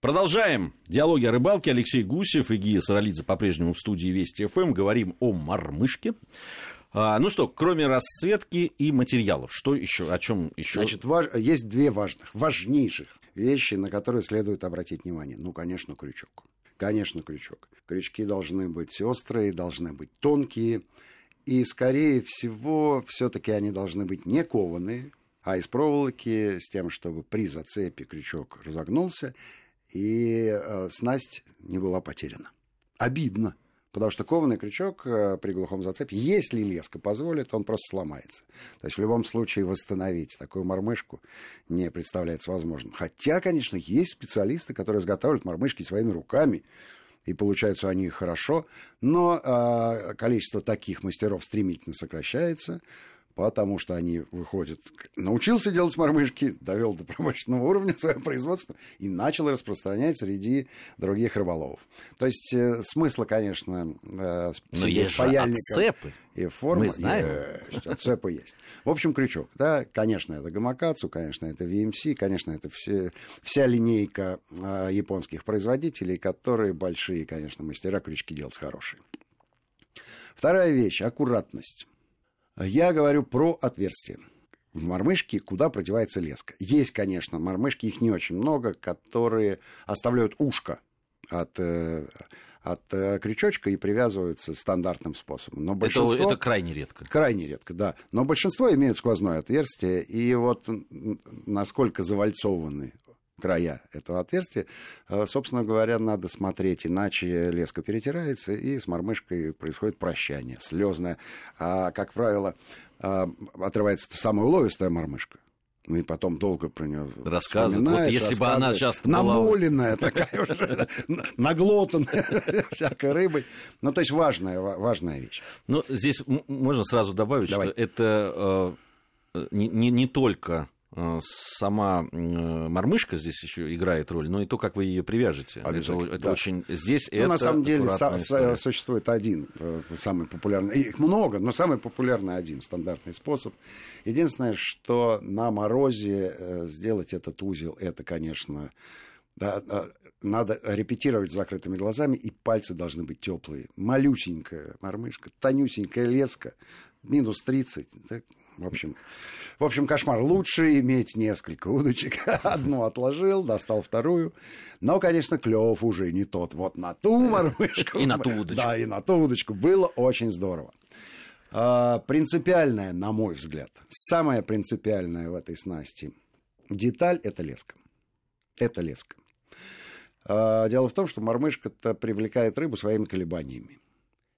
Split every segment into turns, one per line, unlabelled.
Продолжаем. Диалоги о рыбалке. Алексей Гусев и Гия Саралидзе по-прежнему в студии Вести ФМ. Говорим о мормышке. А, ну что, кроме расцветки и материалов, что еще, о чем еще?
Значит, важ... есть две важных, важнейших вещи, на которые следует обратить внимание. Ну, конечно, крючок. Конечно, крючок. Крючки должны быть острые, должны быть тонкие. И, скорее всего, все-таки они должны быть не кованые, а из проволоки с тем, чтобы при зацепе крючок разогнулся и э, снасть не была потеряна. Обидно, потому что кованый крючок э, при глухом зацепе, если леска позволит, он просто сломается. То есть в любом случае восстановить такую мормышку не представляется возможным. Хотя, конечно, есть специалисты, которые изготавливают мормышки своими руками, и получаются они хорошо, но э, количество таких мастеров стремительно сокращается потому что они выходят, научился делать мормышки, довел до промышленного уровня свое производство и начал распространять среди других рыболовов. То есть э, смысла, конечно,
э, же отцепы.
и форма.
Мы знаем.
Есть, отцепы есть. В общем, крючок. Да, конечно, это гамакацу, конечно, это VMC, конечно, это все, вся линейка э, японских производителей, которые большие, конечно, мастера крючки делать хорошие. Вторая вещь – аккуратность. Я говорю про отверстия в мормышке, куда продевается леска. Есть, конечно, мормышки, их не очень много, которые оставляют ушко от, э, от э, крючочка и привязываются стандартным способом.
Но большинство... это, это крайне редко.
Крайне редко, да. Но большинство имеют сквозное отверстие, и вот насколько завальцованы края этого отверстия, э, собственно говоря, надо смотреть, иначе леска перетирается, и с мормышкой происходит прощание, слезное. А, как правило, э, отрывается самая уловистая мормышка. Ну и потом долго про нее
рассказывают. Вот если бы она часто
была... Намоленная такая уже, наглотанная всякой рыбой. Ну, то есть важная, важная вещь.
Ну, здесь можно сразу добавить, что это э, не, не только Э, сама мормышка здесь еще играет роль, но и то, как вы ее привяжете. Это, это да. очень здесь
ну,
это
на самом деле со- существует один э, самый популярный, их много, но самый популярный один стандартный способ. Единственное, что на морозе э, сделать этот узел, это, конечно, да, надо репетировать с закрытыми глазами, и пальцы должны быть теплые. Малюсенькая мормышка, тонюсенькая леска, минус 30. Так, в общем, в общем, кошмар. Лучше иметь несколько удочек. Одну отложил, достал вторую. Но, конечно, клев уже не тот. Вот на ту мормышку.
И на ту удочку.
Да, и на ту удочку. Было очень здорово. А, принципиальная, на мой взгляд, самая принципиальная в этой снасти деталь – это леска. Это леска. А, дело в том, что мормышка-то привлекает рыбу своими колебаниями.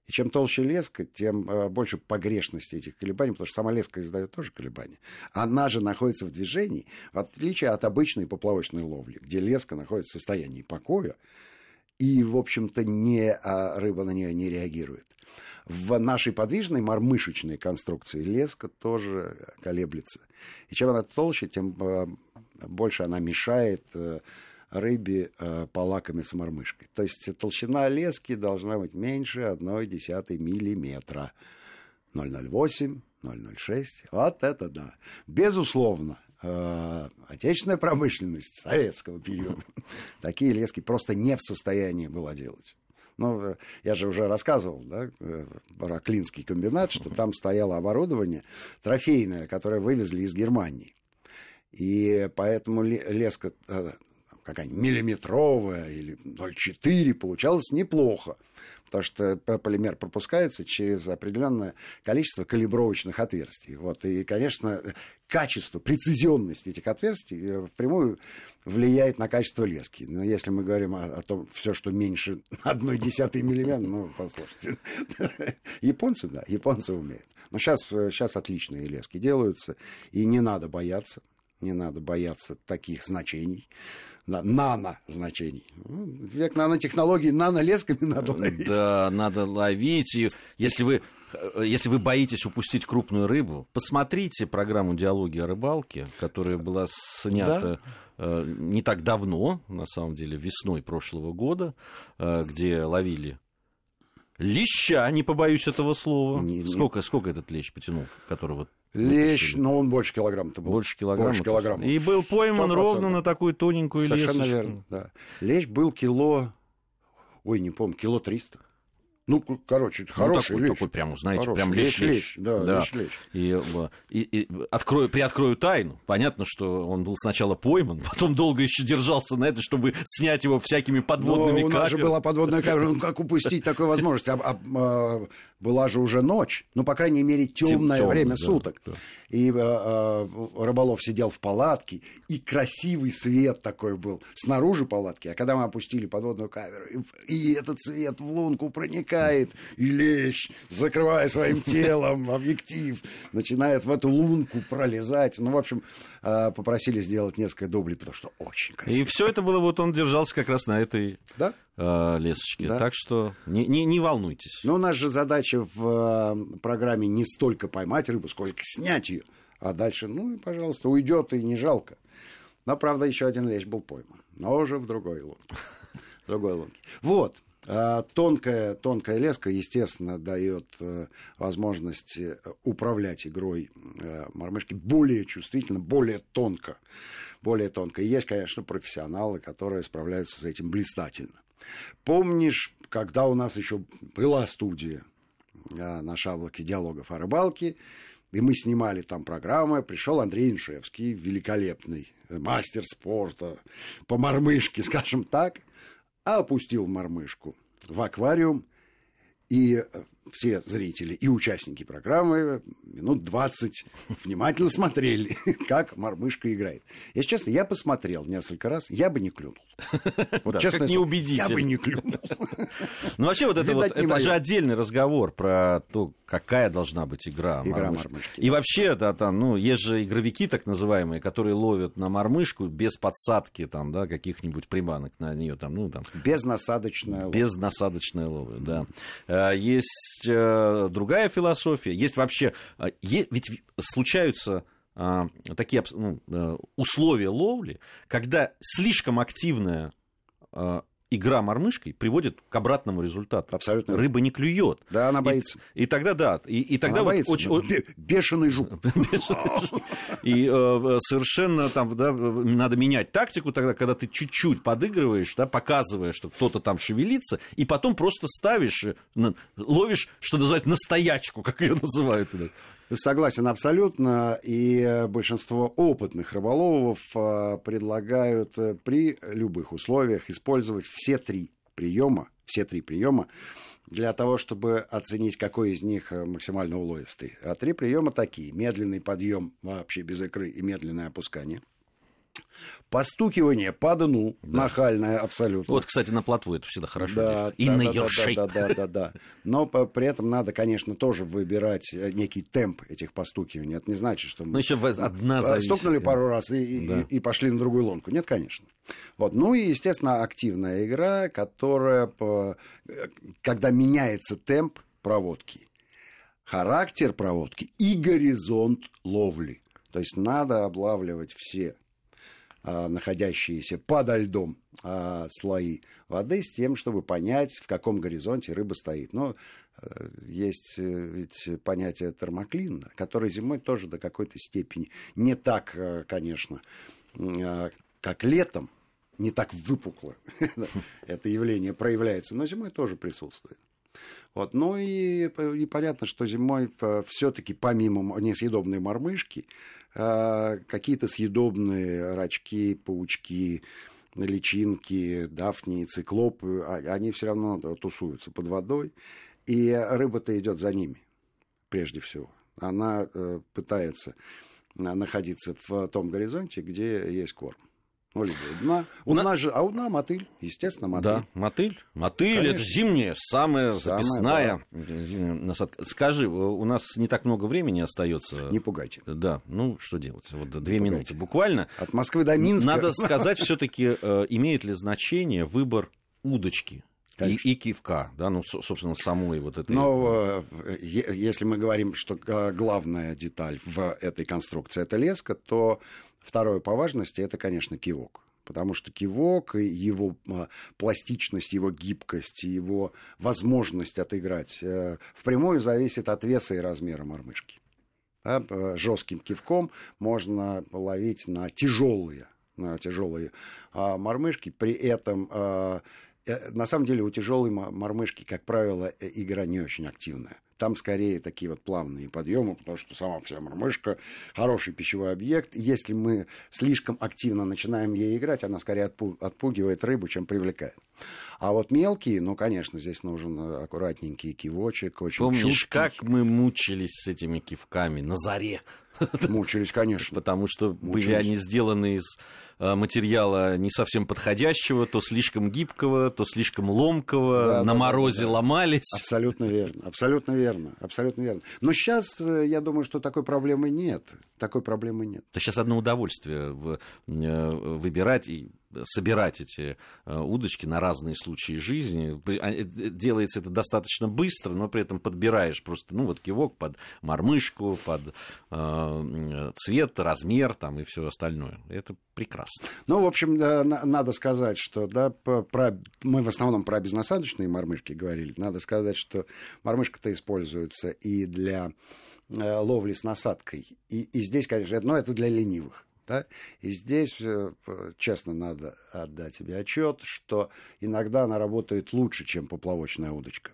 И чем толще леска, тем э, больше погрешности этих колебаний, потому что сама леска издает тоже колебания. Она же находится в движении, в отличие от обычной поплавочной ловли, где леска находится в состоянии покоя, и, в общем-то, не, а рыба на нее не реагирует. В нашей подвижной мормышечной конструкции леска тоже колеблется. И чем она толще, тем э, больше она мешает э, рыбе э, полакомиться мормышкой. То есть толщина лески должна быть меньше 1,1 миллиметра. 0,08, 0,06. Вот это да. Безусловно, э, отечественная промышленность советского периода такие лески просто не в состоянии была делать. Ну, э, я же уже рассказывал, да, э, про Клинский комбинат, что там стояло оборудование трофейное, которое вывезли из Германии. И поэтому леска э, какая-нибудь миллиметровая или 0,4 получалось неплохо, потому что полимер пропускается через определенное количество калибровочных отверстий. Вот. И, конечно, качество, прецизионность этих отверстий э, впрямую влияет на качество лески. Но если мы говорим о, о том, все, что меньше одной десятой миллиметра, ну, послушайте. Японцы, да, японцы умеют. Но сейчас, сейчас отличные лески делаются, и не надо бояться, не надо бояться таких значений нано-значений. Ну, век нанотехнологий нанолесками надо ловить.
Да, надо ловить. И если вы э, если вы боитесь упустить крупную рыбу, посмотрите программу «Диалоги о рыбалке», которая была снята да? Э, не так давно, на самом деле, весной прошлого года, э, где ловили леща, не побоюсь этого слова. Не, сколько, не... сколько этот лещ потянул, которого
Лещ, но он больше килограмма-то был.
Больше килограмма.
Больше килограмма.
И был пойман 100%. ровно на такую тоненькую
Совершенно
лесочку.
верно, да. Лещ был кило... Ой, не помню, кило триста. Ну, короче, это
Ну,
хороший
такой,
лещ.
такой прям, знаете,
Хороший.
прям лещ,
Лещ, да, лещ-лещ.
И, э, и, и открою, приоткрою тайну. Понятно, что он был сначала пойман, потом долго еще держался на это, чтобы снять его всякими подводными
Но у нас же
камерами.
была подводная камера. Ну, как упустить такую возможность? А, а, а, была же уже ночь. Ну, по крайней мере, темное
Тем-
время
да,
суток.
да.
И а, а, рыболов сидел в палатке, и красивый свет такой был снаружи палатки. А когда мы опустили подводную камеру, и, и этот свет в лунку проникает, и лещ, закрывая своим телом объектив, начинает в эту лунку пролезать. Ну, в общем, а, попросили сделать несколько дублей, потому что очень красиво.
И все это было, вот он держался как раз на этой
Да?
э, лесочке.
Да.
Так что не, не, не волнуйтесь.
Но у нас же задача в э, программе не столько поймать рыбу, сколько снять ее. А дальше, ну и, пожалуйста, уйдет и не жалко. Но, правда, еще один лещ был пойман. Но уже в другой лунке. Другой лунке. Вот. А, Тонкая, тонкая леска, естественно, дает э, возможность э, управлять игрой э, мормышки более чувствительно, более тонко. Более тонко. И есть, конечно, профессионалы, которые справляются с этим блистательно. Помнишь, когда у нас еще была студия а, на шаблоке диалогов о рыбалке, и мы снимали там программы, пришел Андрей Иншевский, великолепный э, мастер спорта по мормышке, скажем так, опустил мормышку в аквариум, и э, все зрители и участники программы минут 20 внимательно смотрели, как мормышка играет. Если честно, я посмотрел несколько раз, я бы не клюнул. Вот
Да,
честное
как
слово,
неубедительно.
Я бы не клюнул.
Ну, вообще, вот это, вот,
не
это же отдельный разговор про то, какая должна быть игра,
Игра
мормышки.
мормышки,
И вообще, да, там, ну, есть же игровики так называемые, которые ловят на мормышку без подсадки, там, да, каких-нибудь приманок на нее, там, ну, там,
Безнасадочная лодка.
без насадочной ловли, да. Э, Есть э, другая философия, есть вообще, э, ведь случаются а, такие ну, э, условия ловли, когда слишком активная э, игра мормышкой приводит к обратному результату.
Абсолютно.
Рыба не клюет.
Да, она
И-
боится.
И, тогда да, и, и тогда
Она
вот
боится.
очень,
бе- бешеный жук.
и э, совершенно там да, надо менять тактику тогда, когда ты чуть-чуть подыгрываешь, да, показываешь, что кто-то там шевелится, и потом просто ставишь, э, ловишь, что называется, настоячку, как ее называют.
Согласен абсолютно. И э, большинство опытных рыболовов э, предлагают э, при любых условиях использовать все три приема, все три приема для того, чтобы оценить, какой из них максимально уловистый. А три приема такие. Медленный подъем вообще без икры и медленное опускание. Постукивание по дну, нахальное абсолютно.
Вот, кстати, на плотву это всегда хорошо
Да.
И
да,
на
да, да,
ершей.
Да, да, да, да. Но по- при этом надо, конечно, тоже выбирать э, некий темп этих постукиваний. Это не значит, что мы
Ну, еще одна
э,
зависит.
стукнули пару раз и,
Да.
и пошли на другую лунку. Нет, конечно. Вот. Ну и, естественно, активная игра, которая, по- э, когда меняется темп проводки, характер проводки и горизонт ловли. То есть надо облавливать все находящиеся подо льдом а, слои воды с тем, чтобы понять, в каком горизонте рыба стоит. Но э, есть э, ведь понятие термоклин, которое зимой тоже до какой-то степени не так, э, конечно, а, как летом, не так выпукло это явление проявляется, но зимой тоже присутствует. Вот. Ну и, и понятно, что зимой все-таки помимо несъедобной мормышки, а, какие-то съедобные рачки, паучки, личинки, дафнии, циклопы, а- они все равно тусуются под водой, и рыба-то идет за ними, прежде всего. Она э, пытается находиться в том горизонте, где есть корм. Ну, либо у
На-
нас же, а у дна мотыль, естественно, мотыль.
Да, мотыль. Мотыль это
Конечно.
зимняя, самая
Самая,
записная насадка. Скажи, у нас не так много времени остается.
Не пугайте.
Да, ну что делать? Вот две
пугайте.
минуты буквально.
От Москвы до Минска.
Надо сказать, все-таки имеет ли значение выбор удочки и,
Конечно.
и кивка, да, ну, со- собственно, самой вот этой.
Но э, если мы говорим, что э, главная деталь в этой конструкции это леска, то второе по важности это, конечно, кивок. Потому что кивок и его э, пластичность, его гибкость, его возможность отыграть э, впрямую зависит от веса и размера мормышки. Да, жестким кивком можно ловить на тяжелые, на тяжелые а, мормышки. При этом а, э, на самом деле у тяжелой мормышки, как правило, э, игра не очень активная. Там скорее такие вот плавные подъемы, потому что сама вся мормышка хороший пищевой объект. Если мы слишком активно начинаем ей играть, она скорее отпугивает рыбу, чем привлекает. А вот мелкие, ну, конечно, здесь нужен аккуратненький кивочек, очень
Помнишь,
чуткий.
как мы мучились с этими кивками на заре?
Мучились, конечно.
Потому что Мучились. были они сделаны из э, материала не совсем подходящего, то слишком гибкого, то слишком ломкого, да, на да, морозе да, да. ломались.
Абсолютно верно, абсолютно верно, абсолютно верно. Но сейчас, э, я думаю, что такой проблемы нет. Такой проблемы нет.
Это сейчас одно удовольствие в, э, выбирать и собирать эти э, удочки на разные случаи жизни. А, э, делается это достаточно быстро, но при этом подбираешь просто, ну, вот кивок под мормышку, под э, цвет, размер там и все остальное. Это прекрасно.
Ну, в общем, да, надо сказать, что да, про, мы в основном про безнасадочные мормышки говорили. Надо сказать, что мормышка-то используется и для э, ловли с насадкой. И, и здесь, конечно, но это для ленивых. Да? И здесь, э, честно, надо отдать себе отчет, что иногда она работает лучше, чем поплавочная удочка.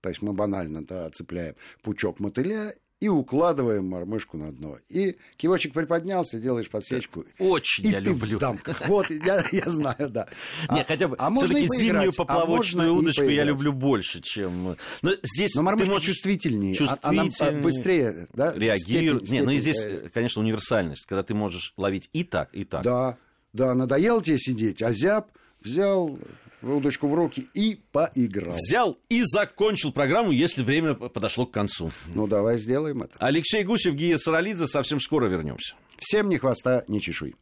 То есть мы банально да, цепляем пучок мотыля и укладываем мормышку на дно. И кивочек приподнялся, делаешь подсечку.
Очень
и
я
ты
люблю.
В дамках. Вот, я, я знаю, да.
Нет, а, хотя бы а все-таки зимнюю поплавочную а удочку я люблю больше, чем...
Но здесь но мормышка можешь... чувствительнее. Чувствительнее. Она быстрее да,
реагирует. Нет, ну и здесь, конечно, универсальность, когда ты можешь ловить и так, и так.
Да, да, надоело тебе сидеть, а зяб взял, удочку в руки и поиграл.
Взял и закончил программу, если время подошло к концу.
Ну, давай сделаем это.
Алексей Гусев, Гия Саралидзе. Совсем скоро вернемся.
Всем ни хвоста, ни чешуй.